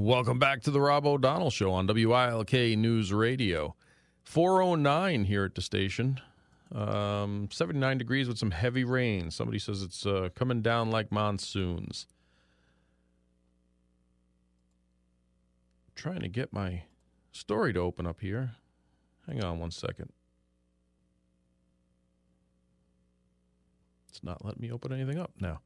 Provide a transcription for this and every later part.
Welcome back to the Rob O'Donnell Show on WILK News Radio. 409 here at the station. Um, 79 degrees with some heavy rain. Somebody says it's uh, coming down like monsoons. Trying to get my story to open up here. Hang on one second. It's not letting me open anything up now.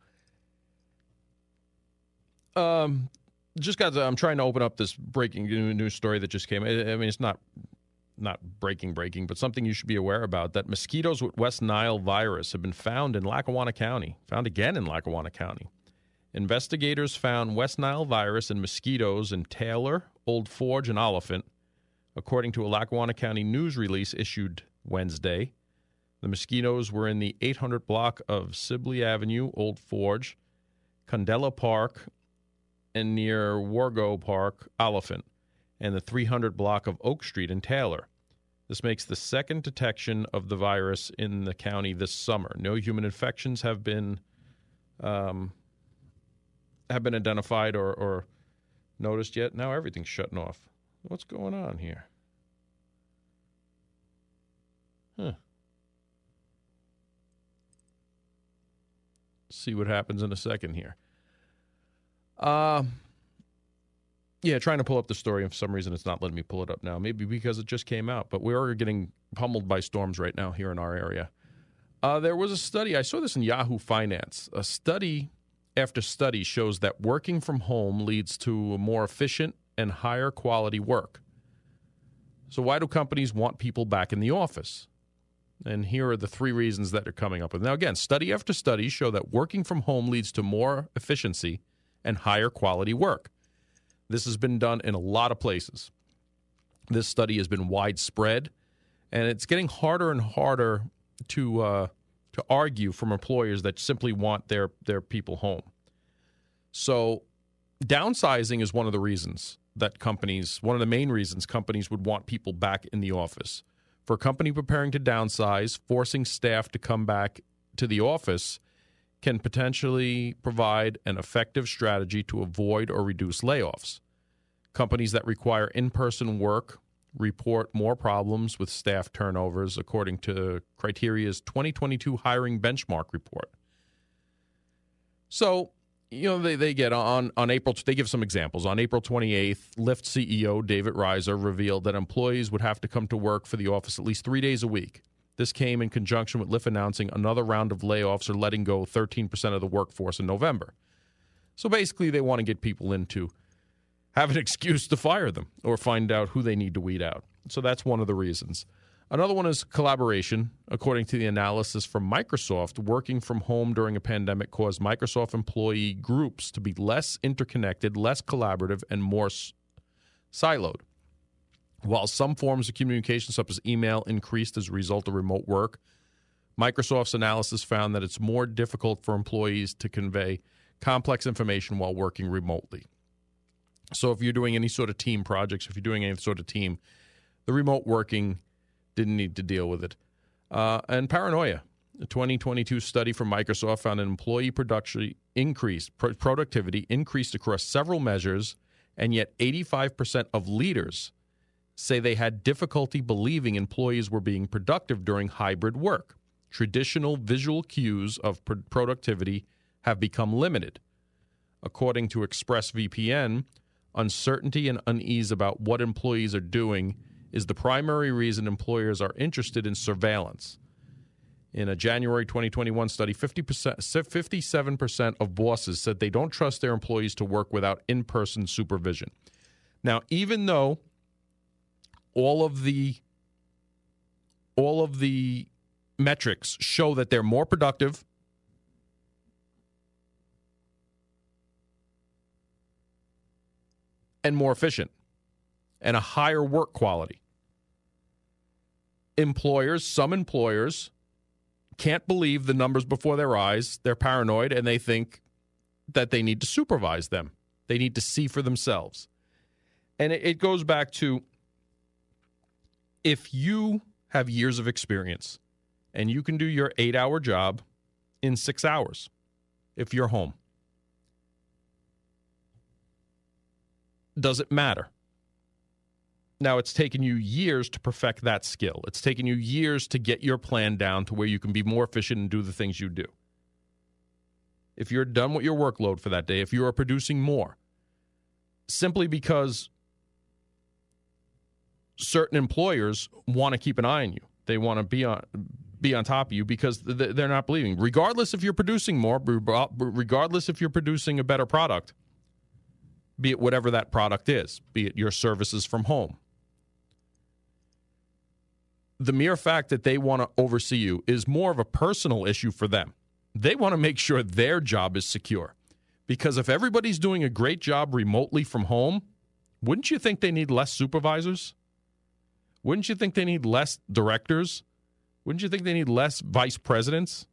Um, just got. To, I'm trying to open up this breaking news story that just came. I, I mean, it's not not breaking breaking, but something you should be aware about that mosquitoes with West Nile virus have been found in Lackawanna County, found again in Lackawanna County. Investigators found West Nile virus in mosquitoes in Taylor, Old Forge, and Olyphant, according to a Lackawanna County news release issued Wednesday. The mosquitoes were in the 800 block of Sibley Avenue, Old Forge, Condella Park, and near Wargo Park, Olyphant, and the 300 block of Oak Street in Taylor. This makes the second detection of the virus in the county this summer. No human infections have been um, have been identified or, or noticed yet. Now everything's shutting off. What's going on here? Huh. See what happens in a second here. Uh, yeah, trying to pull up the story. For some reason, it's not letting me pull it up now. Maybe because it just came out. But we are getting pummeled by storms right now here in our area. Uh, there was a study. I saw this in Yahoo Finance. A study after study shows that working from home leads to more efficient and higher quality work. So, why do companies want people back in the office? And here are the three reasons that they're coming up with. Now, again, study after study show that working from home leads to more efficiency and higher quality work. This has been done in a lot of places. This study has been widespread, and it's getting harder and harder to uh, to argue from employers that simply want their their people home. So, downsizing is one of the reasons that companies, one of the main reasons companies would want people back in the office. For a company preparing to downsize, forcing staff to come back to the office can potentially provide an effective strategy to avoid or reduce layoffs. Companies that require in person work report more problems with staff turnovers, according to Criteria's 2022 hiring benchmark report. So, you know, they, they get on, on April, they give some examples. On April 28th, Lyft CEO David Risher revealed that employees would have to come to work for the office at least three days a week this came in conjunction with Lyft announcing another round of layoffs or letting go 13% of the workforce in November. So basically, they want to get people in to have an excuse to fire them or find out who they need to weed out. So that's one of the reasons. Another one is collaboration. According to the analysis from Microsoft, working from home during a pandemic caused Microsoft employee groups to be less interconnected, less collaborative, and more siloed. While some forms of communication, such as email, increased as a result of remote work, Microsoft's analysis found that it's more difficult for employees to convey complex information while working remotely. So, if you're doing any sort of team projects, if you're doing any sort of team, the remote working didn't need to deal with it. Uh, and paranoia. A 2022 study from Microsoft found an employee production increased, productivity increased across several measures, and yet 85% of leaders say they had difficulty believing employees were being productive during hybrid work. Traditional visual cues of pr- productivity have become limited. According to ExpressVPN, uncertainty and unease about what employees are doing is the primary reason employers are interested in surveillance. In a January 2021 study, 50%, 57% of bosses said they don't trust their employees to work without in person supervision. Now, even though all of the all of the metrics show that they're more productive and more efficient and a higher work quality. Employers, some employers can't believe the numbers before their eyes. They're paranoid and they think that they need to supervise them. They need to see for themselves. And it, goes back to if you have years of experience and you can do your eight hour job in six hours if you're home, Does it matter? Now, it's taken you years to perfect that skill. It's taken you years to get your plan down to where you can be more efficient and do the things you do. If you're done with your workload for that day, if you are producing more, simply because certain employers want to keep an eye on you, they want to be on be on top of you because they're not believing. Regardless if you're producing more, regardless if you're producing a better product, be it whatever that product is, be it your services from home. The mere fact that they want to oversee you is more of a personal issue for them. They want to make sure their job is secure. Because if everybody's doing a great job remotely from home, wouldn't you think they need less supervisors? Wouldn't you think they need less directors? Wouldn't you think they need less vice presidents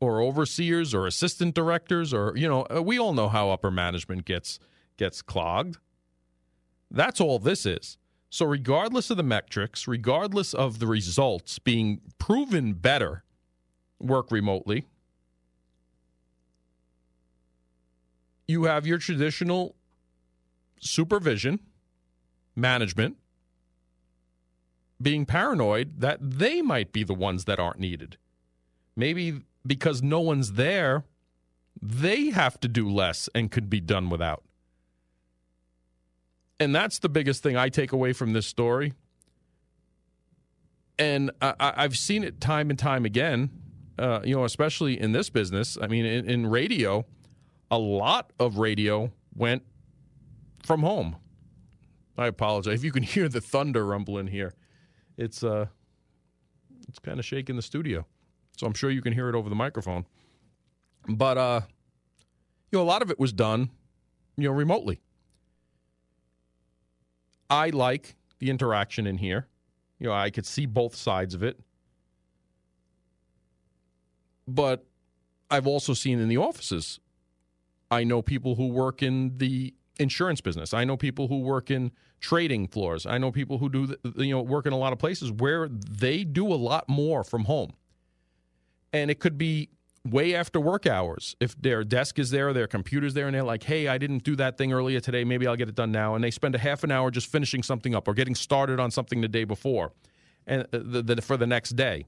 or overseers or assistant directors or you know, uh, we all know how upper management gets gets clogged. That's all this is. So regardless of the metrics, regardless of the results being proven better work remotely, you have your traditional supervision, management, being paranoid that they might be the ones that aren't needed. Maybe because no one's there, they have to do less and could be done without. And that's the biggest thing I take away from this story. And I, have seen it time and time again, uh, you know, especially in this business. I mean, in, in radio, a lot of radio went from home. I apologize. If you can hear the thunder rumble in here, it's uh it's kind of shaking the studio. So I'm sure you can hear it over the microphone. But uh you know a lot of it was done you know remotely. I like the interaction in here. You know, I could see both sides of it. But I've also seen in the offices I know people who work in the insurance business. I know people who work in trading floors. I know people who do you know work in a lot of places where they do a lot more from home. And it could be way after work hours. If their desk is there, their computer's there, and they're like, hey, I didn't do that thing earlier today. Maybe I'll get it done now. And they spend a half an hour just finishing something up or getting started on something the day before and uh, the, the, for the next day.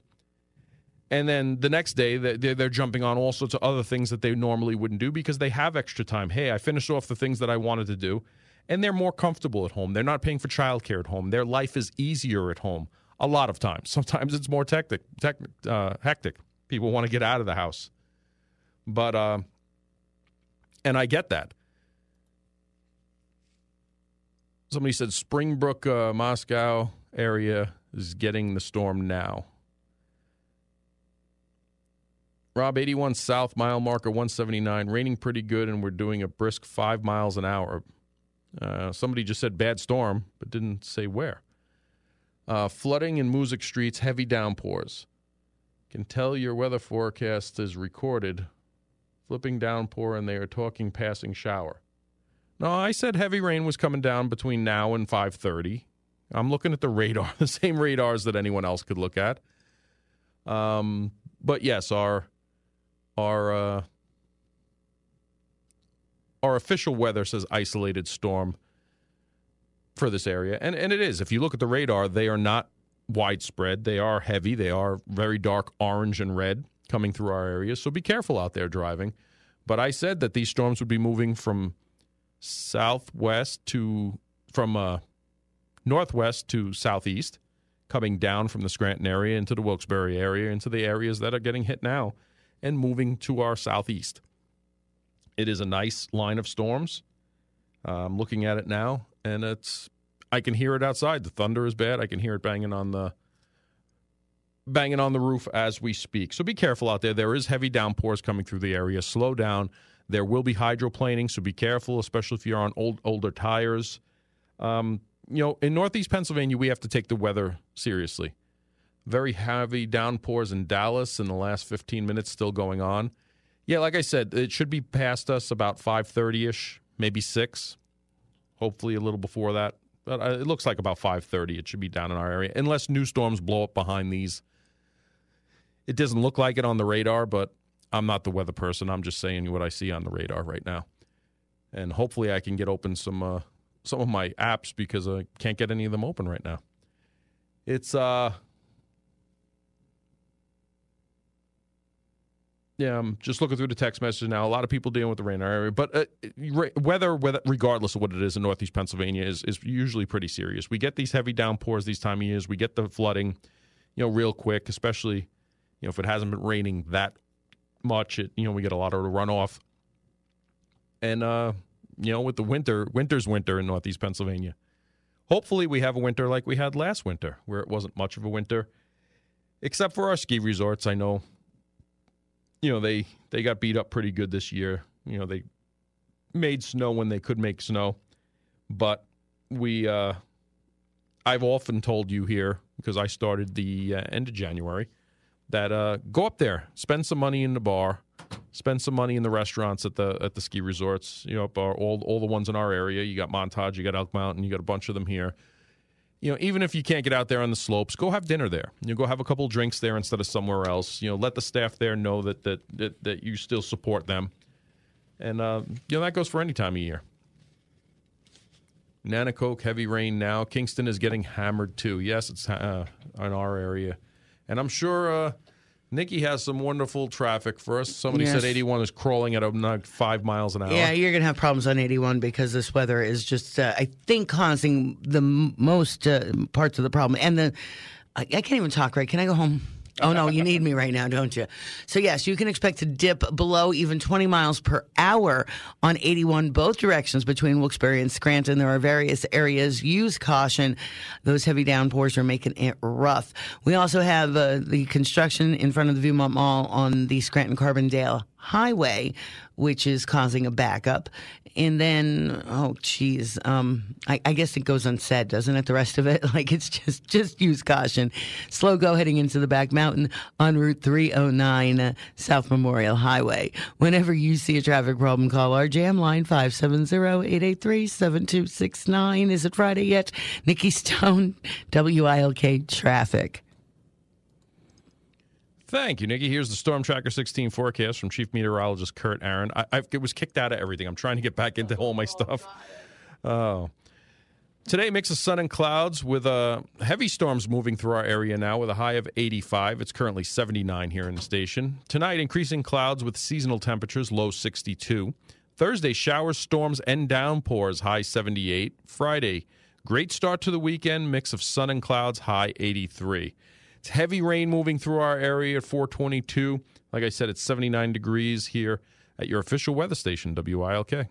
And then the next day, they're, jumping on all sorts of other things that they normally wouldn't do because they have extra time. Hey, I finished off the things that I wanted to do, and they're more comfortable at home. They're not paying for childcare at home. Their life is easier at home a lot of times. Sometimes it's more tectic, tech, uh, hectic. People want to get out of the house. But, uh, and I get that. Somebody said Springbrook, uh, Moscow area is getting the storm now. Rob, 81 south, mile marker 179, raining pretty good, and we're doing a brisk five miles an hour. Uh, somebody just said bad storm, but didn't say where. Uh, flooding in Moosic streets, heavy downpours. Can tell your weather forecast is recorded. Flipping downpour, and they are talking passing shower. No, I said heavy rain was coming down between now and 5:30. I'm looking at the radar, the same radars that anyone else could look at. Um, but yes, our our uh, our official weather says isolated storm for this area, and and it is. If you look at the radar, they are not widespread. They are heavy. They are very dark orange and red coming through our area. So be careful out there driving. But I said that these storms would be moving from southwest to from uh, northwest to southeast, coming down from the Scranton area into the Wilkes-Barre area, into the areas that are getting hit now and moving to our southeast. It is a nice line of storms. Uh, I'm looking at it now, and it's I can hear it outside. The thunder is bad. I can hear it banging on the banging on the roof as we speak. So be careful out there. There is heavy downpours coming through the area. Slow down. There will be hydroplaning, so be careful, especially if you're on old older tires. Um, you know, in Northeast Pennsylvania, we have to take the weather seriously very heavy downpours in Dallas in the last 15 minutes still going on. Yeah, like I said, it should be past us about 5:30ish, maybe 6. Hopefully a little before that. But uh, it looks like about 5:30 it should be down in our area unless new storms blow up behind these. It doesn't look like it on the radar, but I'm not the weather person. I'm just saying what I see on the radar right now. and hopefully I can get open some uh, some of my apps because I can't get any of them open right now. It's uh Yeah, I'm just looking through the text message now. A lot of people dealing with the rain area, but uh, weather, weather, regardless of what it is in Northeast Pennsylvania, is is usually pretty serious. We get these heavy downpours these time of years. We get the flooding, you know, real quick. Especially, you know, if it hasn't been raining that much, it you know we get a lot of runoff. And uh, you know, with the winter, winter's winter in Northeast Pennsylvania. Hopefully, we have a winter like we had last winter, where it wasn't much of a winter, except for our ski resorts. I know you know they they got beat up pretty good this year. You know they made snow when they could make snow, but we uh, I've often told you here because I started the uh, end of January that uh, go up there, spend some money in the bar, spend some money in the restaurants at the at the ski resorts. You know, all all the ones in our area. You got Montage, you got Elk Mountain, you got a bunch of them here you know, even if you can't get out there on the slopes, go have dinner there. You know, go have a couple drinks there instead of somewhere else. You know, let the staff there know that that that, that you still support them, and uh, you know that goes for any time of year. Nanticoke, heavy rain now. Kingston is getting hammered too. Yes, it's uh, in our area, and I'm sure uh, Nikki has some wonderful traffic for us. Somebody yes. said 81 is crawling at about five miles an hour. Yeah, you're going to have problems on 81 because this weather is just, uh, I think, causing the m- most uh, parts of the problem. And the, I, I can't even talk right. Can I go home? Oh no, you need me right now, don't you? So yes, you can expect to dip below even 20 miles per hour on 81 both directions between Wilkes-Barre and Scranton. There are various areas. Use caution. Those heavy downpours are making it rough. We also have uh, the construction in front of the Viewmont Mall on the Scranton Carbondale Highway, which is causing a backup. And then, oh, geez, um, I, I, guess it goes unsaid, doesn't it? The rest of it, like it's just just use caution. Slow go heading into the back mountain on Route 309 uh, South Memorial Highway. Whenever you see a traffic problem, call our jam line 570-883-7269. Is it Friday yet? Nikki Stone, WILK Traffic. Thank you, Nikki. Here's the Storm Tracker 16 forecast from Chief Meteorologist Kurt Aaron. I, I it was kicked out of everything. I'm trying to get back into all my stuff. Oh. Today, mix of sun and clouds with uh, heavy storms moving through our area now with a high of 85. It's currently 79 here in the station. Tonight, increasing clouds with seasonal temperatures, low 62. Thursday, showers, storms, and downpours, high 78. Friday, great start to the weekend, mix of sun and clouds, high 83. It's heavy rain moving through our area at 422. Like I said, it's 79 degrees here at your official weather station, WILK.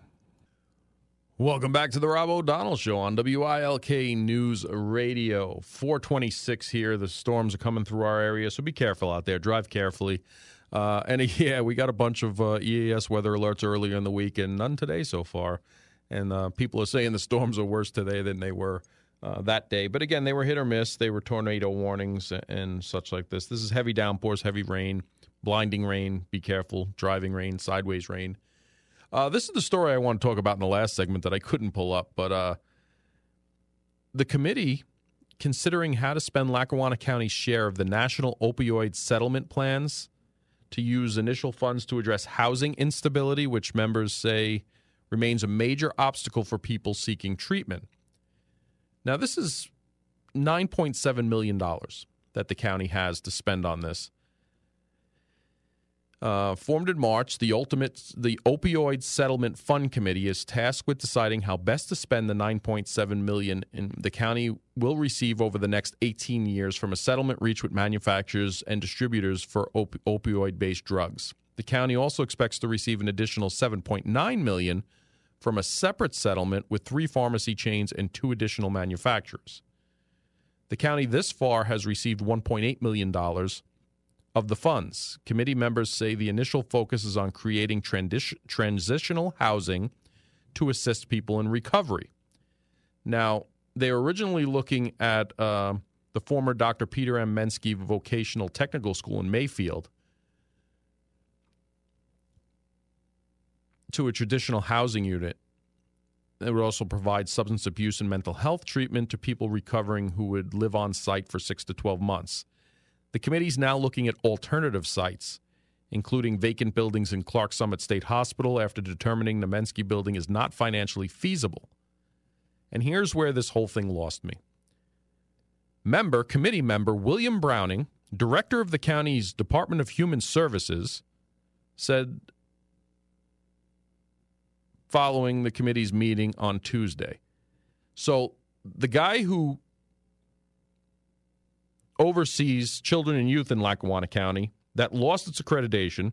Welcome back to the Rob O'Donnell Show on WILK News Radio. 426 here. The storms are coming through our area, so be careful out there. Drive carefully. Uh, and yeah, we got a bunch of uh, EAS weather alerts earlier in the week, and none today so far. And uh, people are saying the storms are worse today than they were uh, that day. But again, they were hit or miss. They were tornado warnings and such like this. This is heavy downpours, heavy rain, blinding rain. Be careful, driving rain, sideways rain. Uh, this is the story I want to talk about in the last segment that I couldn't pull up, but uh, the committee considering how to spend Lackawanna County's share of the national opioid settlement plans to use initial funds to address housing instability, which members say remains a major obstacle for people seeking treatment. Now, this is $9.7 million that the county has to spend on this. Uh, formed in March, the ultimate the opioid settlement fund committee is tasked with deciding how best to spend the 9.7 million in the county will receive over the next 18 years from a settlement reached with manufacturers and distributors for op- opioid based drugs. The county also expects to receive an additional 7.9 million from a separate settlement with three pharmacy chains and two additional manufacturers. The county this far has received $1.8 million of the funds. Committee members say the initial focus is on creating transi- transitional housing to assist people in recovery. Now, they were originally looking at uh, the former Dr. Peter M. Mensky Vocational Technical School in Mayfield to a traditional housing unit. It would also provide substance abuse and mental health treatment to people recovering who would live on site for six to 12 months. The committee is now looking at alternative sites, including vacant buildings in Clarks Summit State Hospital after determining the Menski building is not financially feasible. And here's where this whole thing lost me. Member, committee member William Browning, director of the county's Department of Human Services, said following the committee's meeting on Tuesday. So the guy who oversees children and youth in Lackawanna County that lost its accreditation,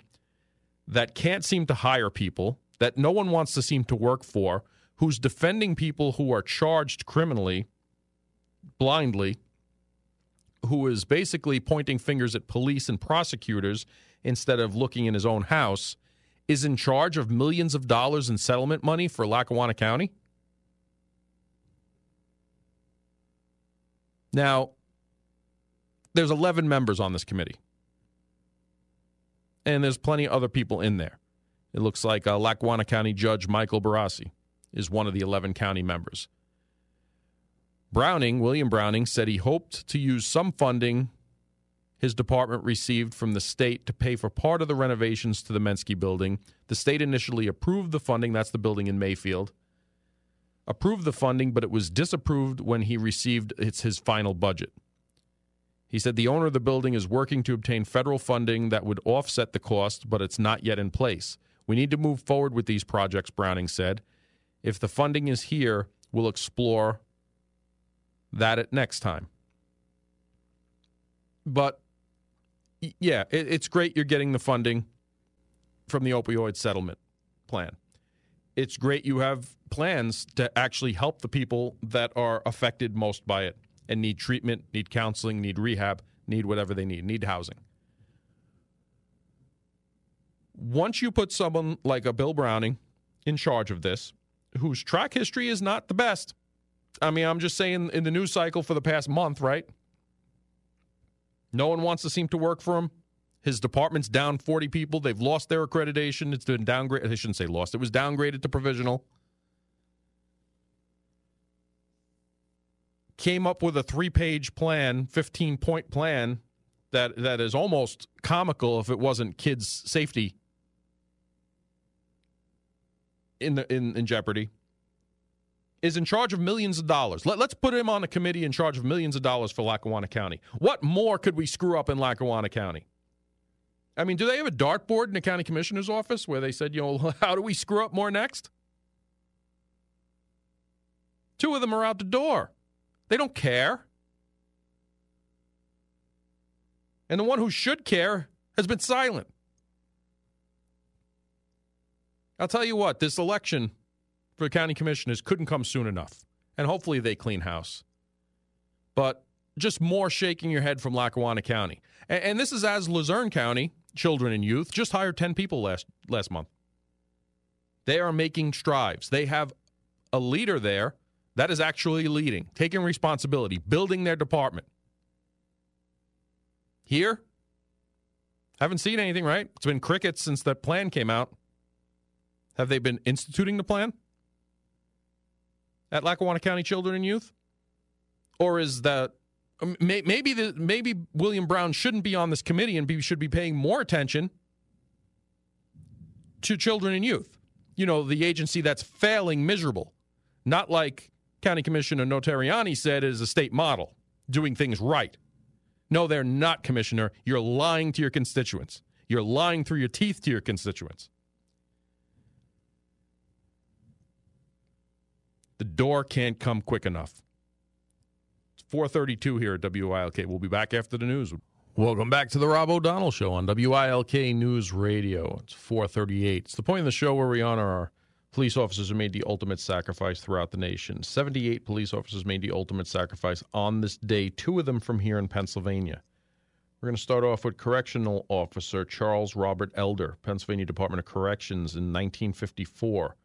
that can't seem to hire people, that no one wants to seem to work for, who's defending people who are charged criminally blindly, who is basically pointing fingers at police and prosecutors instead of looking in his own house, is in charge of millions of dollars in settlement money for Lackawanna County? Now, there's 11 members on this committee. And there's plenty of other people in there. It looks like uh, Lackawanna County Judge Michael Barrasse is one of the 11 county members. Browning, William Browning, said he hoped to use some funding his department received from the state to pay for part of the renovations to the Menski building. The state initially approved the funding, that's the building in Mayfield. Approved the funding, but it was disapproved when he received its his final budget. He said the owner of the building is working to obtain federal funding that would offset the cost, but it's not yet in place. We need to move forward with these projects, Browning said. If the funding is here, we'll explore that at next time. But yeah, it, it's great you're getting the funding from the opioid settlement plan. It's great you have plans to actually help the people that are affected most by it and need treatment, need counseling, need rehab, need whatever they need, need housing. Once you put someone like a Bill Browning in charge of this, whose track history is not the best, I mean, I'm just saying in the news cycle for the past month, right? No one wants to seem to work for him. His department's down 40 people. They've lost their accreditation. It's been downgraded. I shouldn't say lost. It was downgraded to provisional. came up with a three page plan, 15 point plan that, that is almost comical if it wasn't kids' safety in, the, in, in jeopardy, is in charge of millions of dollars. Let, let's put him on a committee in charge of millions of dollars for Lackawanna County. What more could we screw up in Lackawanna County? I mean, do they have a dartboard in the county commissioner's office where they said, you know, how do we screw up more next? Two of them are out the door. They don't care. And the one who should care has been silent. I'll tell you what, this election for the county commissioners couldn't come soon enough. And hopefully they clean house. But just more shaking your head from Lackawanna County. And, and this is as Luzerne County, children and youth, just hired 10 people last, last month. They are making strides. They have a leader there that is actually leading, taking responsibility, building their department. Here, haven't seen anything, right? It's been crickets since that plan came out. Have they been instituting the plan at Lackawanna County Children and Youth? Or is that um, maybe the, maybe William Brown shouldn't be on this committee and be, should be paying more attention to children and youth? You know, the agency that's failing miserable. Not like County Commissioner Notarianni said is a state model, doing things right. No, they're not, Commissioner. You're lying to your constituents. You're lying through your teeth to your constituents. The door can't come quick enough. It's 432 here at WILK. We'll be back after the news. Welcome back to the Rob O'Donnell Show on WILK News Radio. It's 438. It's the point of the show where we honor our police officers who made the ultimate sacrifice throughout the nation. 78 police officers made the ultimate sacrifice on this day, two of them from here in Pennsylvania. We're going to start off with Correctional Officer Charles Robert Elder, Pennsylvania Department of Corrections in 1954.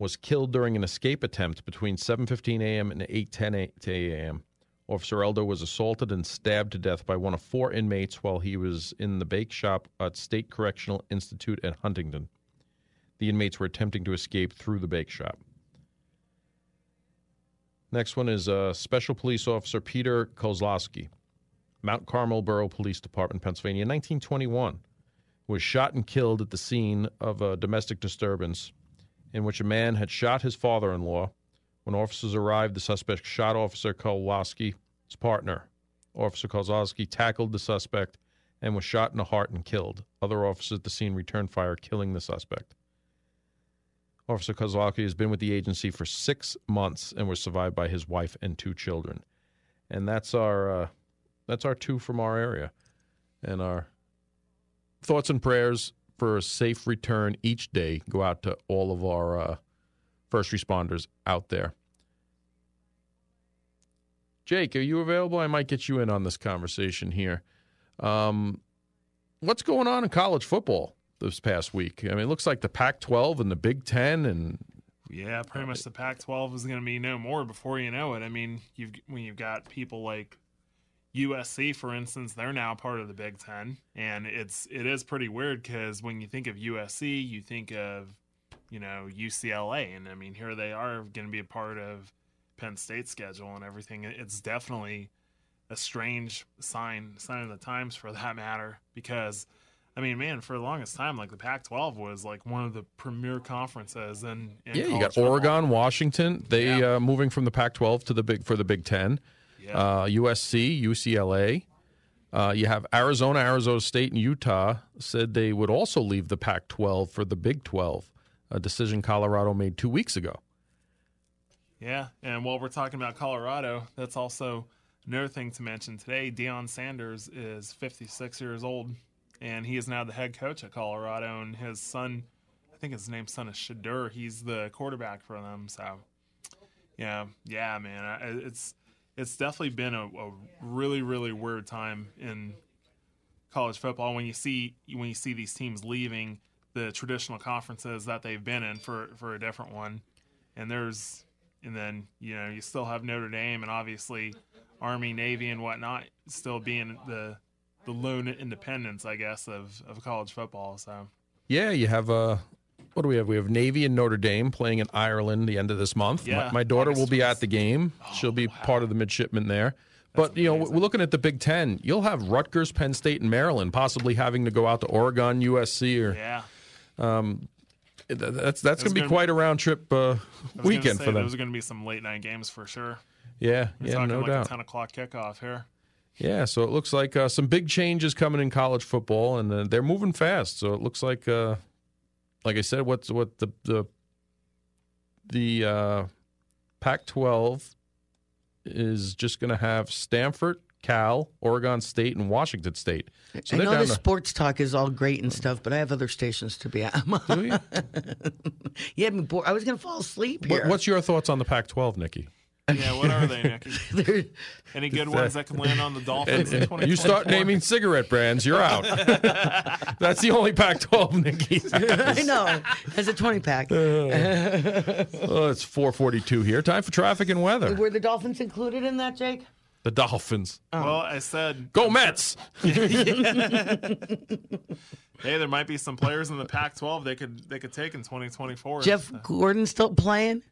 Was killed during an escape attempt between 7:15 a.m. and 8:10 a.m. Officer Elder was assaulted and stabbed to death by one of four inmates while he was in the bake shop at State Correctional Institute at Huntingdon. The inmates were attempting to escape through the bake shop. Next one is uh, Special Police Officer Peter Kozlowski, Mount Carmel Borough Police Department, Pennsylvania, 1921. was shot and killed at the scene of a domestic disturbance in which a man had shot his father in law. When officers arrived, the suspect shot Officer Kowalski's partner. Officer Kozlowski tackled the suspect and was shot in the heart and killed. Other officers at the scene returned fire, killing the suspect. Officer Kozlowski has been with the agency for six months and was survived by his wife and two children. And that's our uh, that's our two from our area, and our thoughts and prayers for a safe return each day go out to all of our uh, first responders out there. Jake, are you available? I might get you in on this conversation here. Um, what's going on in college football this past week? I mean, it looks like the Pac 12 and the Big Ten and. Yeah, pretty much the Pac 12 is going to be no more before you know it. I mean, you've when you've got people like USC, for instance, they're now part of the Big Ten, and it's it is pretty weird because when you think of USC, you think of you know UCLA, and I mean here they are going to be a part of Penn State's schedule and everything. It's definitely a strange sign sign of the times for that matter because I mean, man, for the longest time, like the Pac-12 was like one of the premier conferences, and yeah, you got football. Oregon, Washington. They yeah. uh, moving from the Pac-12 to the big for the Big Ten. Yeah. Uh, USC, UCLA. Uh, you have Arizona, Arizona State, and Utah said they would also leave the Pac-12 for the Big 12. A decision Colorado made two weeks ago. Yeah, and while we're talking about Colorado, that's also another thing to mention today. Deion Sanders is 56 years old, and he is now the head coach at Colorado. And his son, I think his name's son is Shedeur, He's the quarterback for them. So, yeah, yeah, man, it's it's definitely been a, a really really weird time in college football when you see when you see these teams leaving the traditional conferences that they've been in for for a different one. And there's and then you know you still have Notre Dame and obviously Army Navy and whatnot still being the the lone independence I guess of of college football so. Yeah you have a what do we have? We have Navy and Notre Dame playing in Ireland the end of this month. Yeah, my, my daughter will be at the game. Oh, She'll be wow. part of the midshipmen there. But you know, we're looking at the Big Ten. You'll have Rutgers, Penn State, and Maryland possibly having to go out to Oregon, USC, or yeah. Um, that's that's going to be quite a round trip uh, weekend say, for them. Those are going to be some late night games for sure. Yeah, We're yeah, no like doubt. A ten o'clock kickoff here. Yeah, so it looks like uh, some big changes coming in college football, and uh, they're moving fast. So it looks like uh, like I said, what's what the the the uh, Pac-12 is just going to have Stanford, Cal, Oregon State, and Washington State. So I know the to... sports talk is all great and stuff, but I have other stations to be at. Do you? yeah, I was going to fall asleep here. What's your thoughts on the Pac-12, Nikki? Yeah, what are they, Nicky? Any good ones that can land on the Dolphins in 2024? You start naming cigarette brands, you're out. That's the only Pac-12, Nikki. I know. As a 20 pack. Uh, well, it's 442 here. Time for traffic and weather. Were the Dolphins included in that, Jake? The Dolphins. Oh. Well, I said go Mets. hey, there might be some players in the Pac-12 they could they could take in 2024. Jeff Gordon still playing?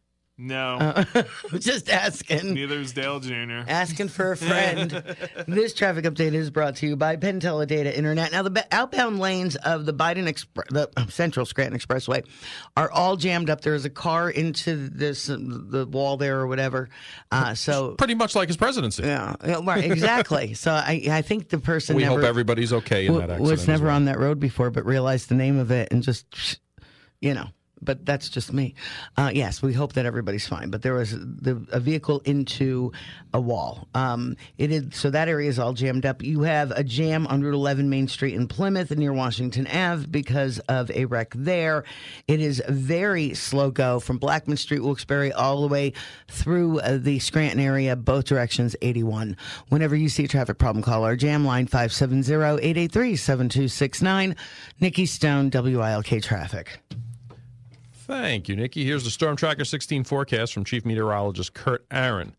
No. Uh, just asking. Neither is Dale Jr. Asking for a friend. this traffic update is brought to you by PenTeleData Internet. Now, the outbound lanes of the Biden Express, the uh, Central Scranton Expressway, are all jammed up. There is a car into this the wall there or whatever. Uh, so pretty much like his presidency. Yeah, right, exactly. so I, I think the person we never, hope everybody's okay in that accident. Was never well. on that road before, but realized the name of it and just you know but that's just me. Uh, yes, we hope that everybody's fine. But there was the, a vehicle into a wall. Um, it is so that area is all jammed up. You have a jam on Route 11 Main Street in Plymouth near Washington Ave because of a wreck there. It is very slow go from Blackman Street, Wilkes-Barre, all the way through uh, the Scranton area, both directions, 81. Whenever you see a traffic problem, call our jam line 570-883-7269. Nikki Stone, WILK Traffic. Thank you, Nikki. Here's the Storm Tracker 16 forecast from Chief Meteorologist Kurt Aaron.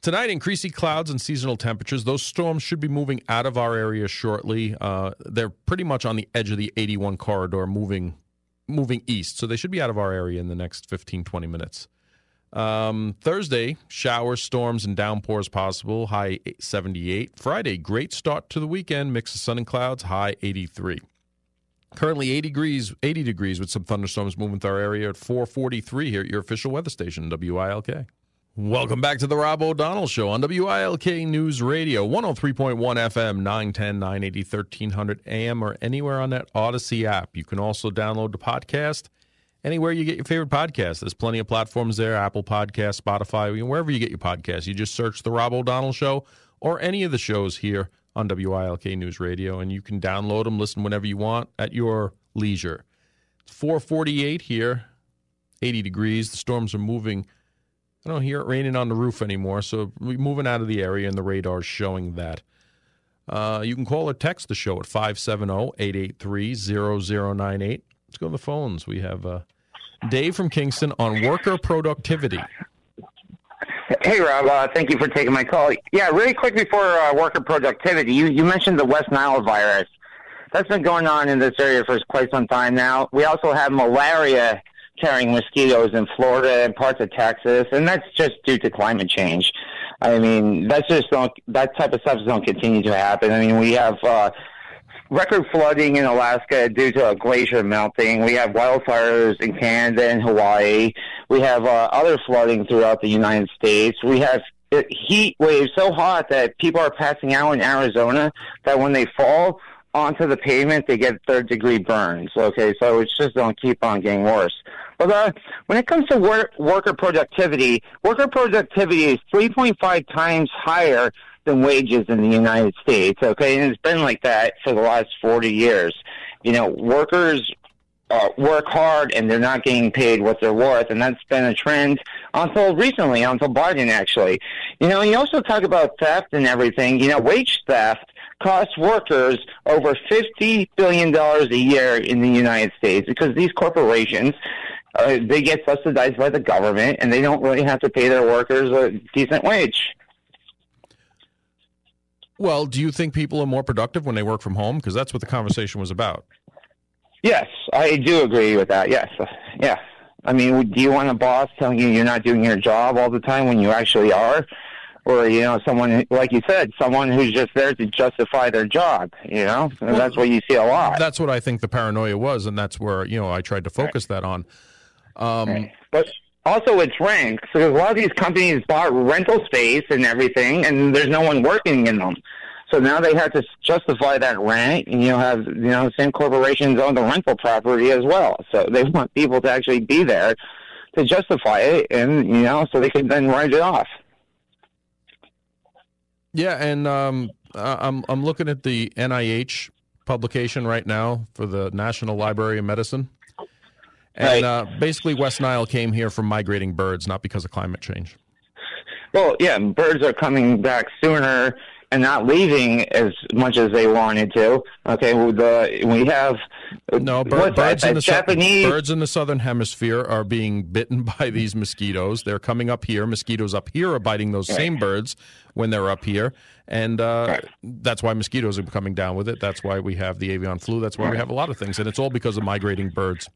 Tonight, increasing clouds and seasonal temperatures. Those storms should be moving out of our area shortly. Uh, they're pretty much on the edge of the 81 corridor, moving moving east. So they should be out of our area in the next 15, 20 minutes. Um, Thursday, showers, storms, and downpours possible. High 78. Friday, great start to the weekend. Mix of sun and clouds. High 83. Currently 80 degrees, 80 degrees with some thunderstorms moving through our area at 443 here at your official weather station, WILK. Welcome back to the Rob O'Donnell Show on WILK News Radio, 103.1 FM, 910, 980, 1300 AM, or anywhere on that Odyssey app. You can also download the podcast anywhere you get your favorite podcast. There's plenty of platforms there Apple Podcast, Spotify, wherever you get your podcast. You just search The Rob O'Donnell Show or any of the shows here on WILK News Radio, and you can download them, listen whenever you want at your leisure. It's 448 here, 80 degrees. The storms are moving. I don't hear it raining on the roof anymore, so we're moving out of the area, and the radar's showing that. Uh, you can call or text the show at 570 883 0098. Let's go to the phones. We have uh, Dave from Kingston on worker productivity. Hey, Rob. Uh, thank you for taking my call. Yeah, really quick before uh, worker productivity, you, you mentioned the West Nile virus. That's been going on in this area for quite some time now. We also have malaria carrying mosquitoes in Florida and parts of Texas, and that's just due to climate change. I mean, that's just don't, that type of stuff to continue to happen. I mean, we have uh, record flooding in Alaska due to a glacier melting. We have wildfires in Canada and Hawaii. We have uh, other flooding throughout the United States. We have heat waves so hot that people are passing out in Arizona that when they fall onto the pavement, they get third degree burns. Okay, so it's just going to keep on getting worse. But uh, when it comes to work, worker productivity, worker productivity is 3.5 times higher than wages in the United States. Okay, and it's been like that for the last 40 years. You know, workers uh, work hard and they're not getting paid what they're worth, and that's been a trend until recently, until Biden actually. You know, you also talk about theft and everything. You know, wage theft costs workers over $50 billion a year in the United States because these corporations, uh, they get subsidized by the government and they don't really have to pay their workers a decent wage. Well, do you think people are more productive when they work from home? Because that's what the conversation was about. Yes, I do agree with that. Yes, yeah. I mean, do you want a boss telling you you're not doing your job all the time when you actually are? Or, you know, someone, like you said, someone who's just there to justify their job, you know? Well, that's what you see a lot. That's what I think the paranoia was, and that's where, you know, I tried to focus right. that on. Um, right. But also, it's rent. So a lot of these companies bought rental space and everything, and there's no one working in them. So now they have to justify that rent, and you know, have you know, the same corporations own the rental property as well. So they want people to actually be there to justify it, and you know, so they can then write it off. Yeah, and um, I'm I'm looking at the NIH publication right now for the National Library of Medicine. And right. uh, basically, West Nile came here from migrating birds, not because of climate change. Well, yeah, birds are coming back sooner and not leaving as much as they wanted to. Okay, the, we have no bird, birds, in the Japanese birds in the southern hemisphere are being bitten by these mosquitoes. They're coming up here. Mosquitoes up here are biting those right. same birds when they're up here, and uh, right. that's why mosquitoes are coming down with it. That's why we have the avian flu. That's why we have a lot of things, and it's all because of migrating birds.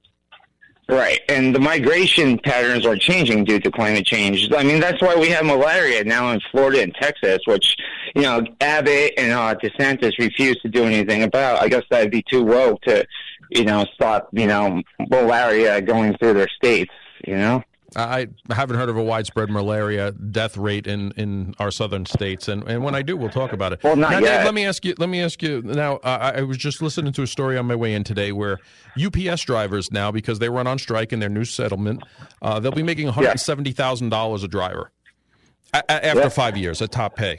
Right, and the migration patterns are changing due to climate change. I mean, that's why we have malaria now in Florida and Texas, which, you know, Abbott and uh, DeSantis refuse to do anything about. I guess that'd be too woke to, you know, stop, you know, malaria going through their states, you know? I haven't heard of a widespread malaria death rate in, in our southern states, and, and when I do, we'll talk about it. Well, not now, yet. let me ask you. Let me ask you now. Uh, I was just listening to a story on my way in today where UPS drivers now, because they run on strike in their new settlement, uh, they'll be making one hundred seventy thousand dollars a driver a- a- after yeah. five years at top pay.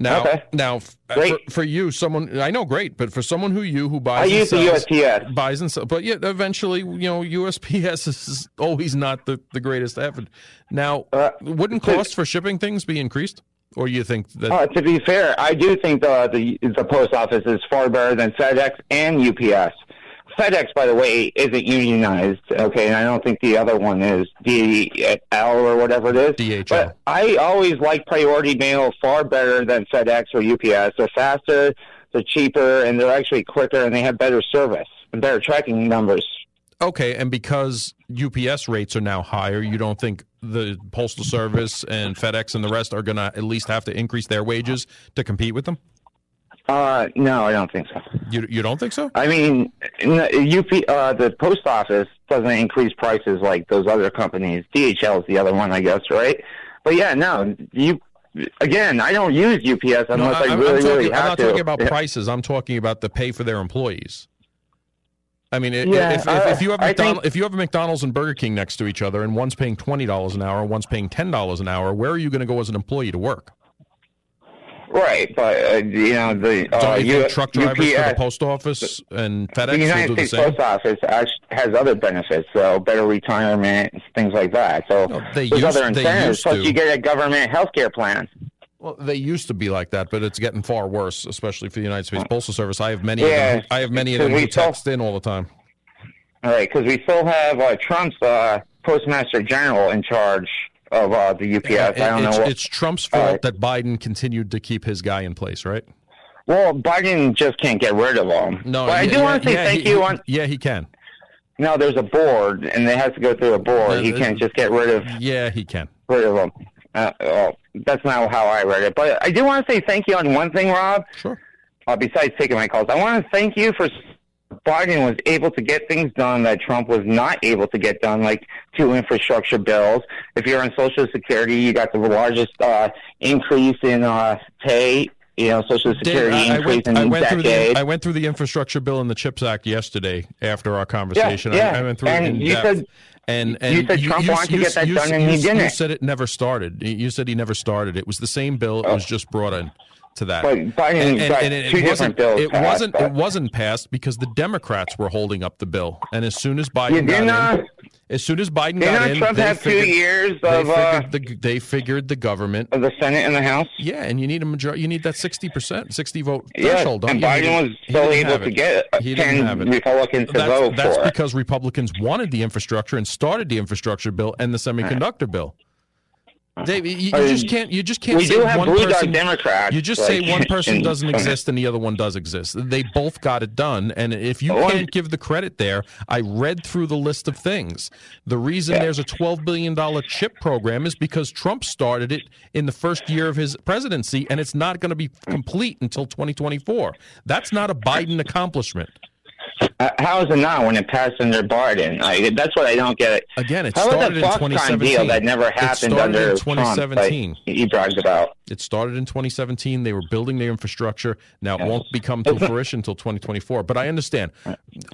Now, okay. now, for, for, you, someone I know, great, but for someone who you who buys, I use sells, the USPS, buys and sells, but yet eventually, you know, USPS is always not the, the greatest effort. Now, uh, wouldn't costs for shipping things be increased, or you think that? Uh, to be fair, I do think the, the the post office is far better than FedEx and UPS. FedEx, by the way, isn't unionized. Okay, and I don't think the other one is DHL or whatever it is. DHL. But I always like priority mail far better than FedEx or UPS. They're faster, they're cheaper, and they're actually quicker, and they have better service and better tracking numbers. Okay, and because UPS rates are now higher, you don't think the Postal Service and FedEx and the rest are going to at least have to increase their wages to compete with them? Uh, no, I don't think so. You you don't think so? I mean, UP, uh, the post office doesn't increase prices like those other companies. DHL is the other one, I guess, right? But yeah, no, you. Again, I don't use UPS unless No, I I'm, really, I'm talking, really have I'm not to. talking about Yeah. prices. I'm talking about the pay for their employees. I mean, i- Yeah, if, if, uh, if you have I McDonald, think- if you have a McDonald's and Burger King next to each other, and one's paying twenty dollars an hour, and one's paying ten dollars an hour, where are you going to go as an employee to work? Right, but uh, you know the uh, U- truck drivers for the post office and the FedEx will United the States same? Post Office has other benefits, so better retirement, things like that. So No, they there's used- other incentives. Plus, to. you get a government health care plan. Well, they used to be like that, but it's getting far worse, especially for the United States Postal Service. I have many. Yeah, of them, I have many of them who text in all the time. All right, because we still have uh, Trump's uh, Postmaster General in charge of uh, the UPS. I don't it's, know. What, it's Trump's fault right. that Biden continued to keep his guy in place, right? well, Biden just can't get rid of him. No, but I yeah, do want to say yeah, thank he- you. on yeah, he can. no, there's a board, and it has to go through a board. Yeah, he uh, can't just get rid of Yeah, he can. rid of them. Uh, well, that's not how I read it. But I do want to say thank you on one thing, Rob. Sure. uh, besides taking my calls, I want to thank you for Biden was able to get things done that Trump was not able to get done, like two infrastructure bills. If you're on Social Security, you got the largest uh, increase in uh, pay. You know, Social Security I, I increase went, in I went through the I went through the infrastructure bill and the CHIPS Act yesterday after our conversation. yeah. I, I went through And it in you depth. said- and, and you said Trump wanted to get that you, done and he You didn't. You said it never started. You said he never started. It was the same bill. It was just brought in to that. But Biden got it, two wasn't, It passed, wasn't. but- It wasn't passed because the Democrats were holding up the bill. And as soon as Biden got not. in, as soon as Biden got not in, Trump they have two figured, years they of uh, figured the they figured the government of the Senate and the House? yeah, and you need a majority. You need that sixty percent, sixty vote threshold. don't and? Biden was still able to get uh, He ten. Republicans to That's, vote that's for. it. because Republicans wanted the infrastructure and started the infrastructure bill and the semiconductor bill. Dave, you, I mean, just can't. You just can't we say do have one blue dog person. Democrats. You just like, say one person doesn't exist and the other one does exist. They both got it done, and if you oh, One- can't give the credit there, I read through the list of things. The reason Yeah. there's a twelve billion dollar chip program is because Trump started it in the first year of his presidency, and it's not going to be complete until 2024. That's not a Biden accomplishment. Uh, how is it not when it passed under Biden? I, that's what I don't get. Again, it How started about in the Foxconn 2017. deal that never happened under in Trump? 2017. Like he bragged about. It started in 2017. They were building their infrastructure. Now it won't become to fruition until 2024. But I understand.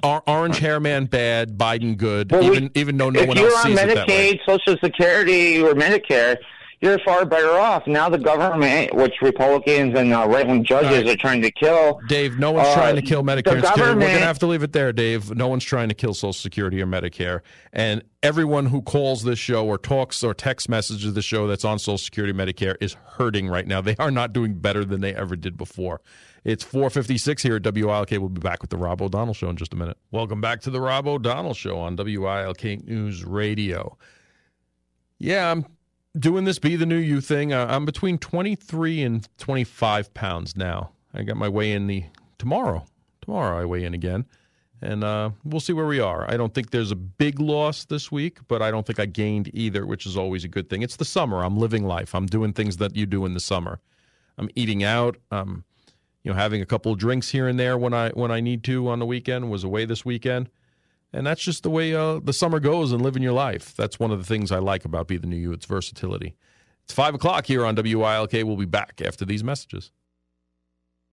Or- Orange hair man bad, Biden good. Well, we- even even though no one you're else on sees it that way. Medicaid, Social Security, or Medicare, you're far better off. Now the government, which Republicans and uh, right-wing judges All right. are trying to kill. Dave, no one's Uh, trying to kill Medicare the and Security. We're going to have to leave it there, Dave. No one's trying to kill Social Security or Medicare. And everyone who calls this show or talks or text messages the show that's on Social Security Medicare is hurting right now. They are not doing better than they ever did before. It's 456 here at WILK. We'll be back with the Rob O'Donnell Show in just a minute. Welcome back to the Rob O'Donnell Show on WILK News Radio. Yeah, I'm doing this Be the New You thing. Uh, I'm between 23 and 25 pounds now. I got my weigh in the tomorrow. Tomorrow I weigh in again. And uh, we'll see where we are. I don't think there's a big loss this week, but I don't think I gained either, which is always a good thing. It's the summer. I'm living life. I'm doing things that you do in the summer. I'm eating out. Um, you know, having a couple drinks here and there when I when I need to on the weekend. Was away this weekend, and that's just the way uh, the summer goes and living your life. That's one of the things I like about Be the New You. It's versatility. It's five o'clock here on WILK. We'll be back after these messages.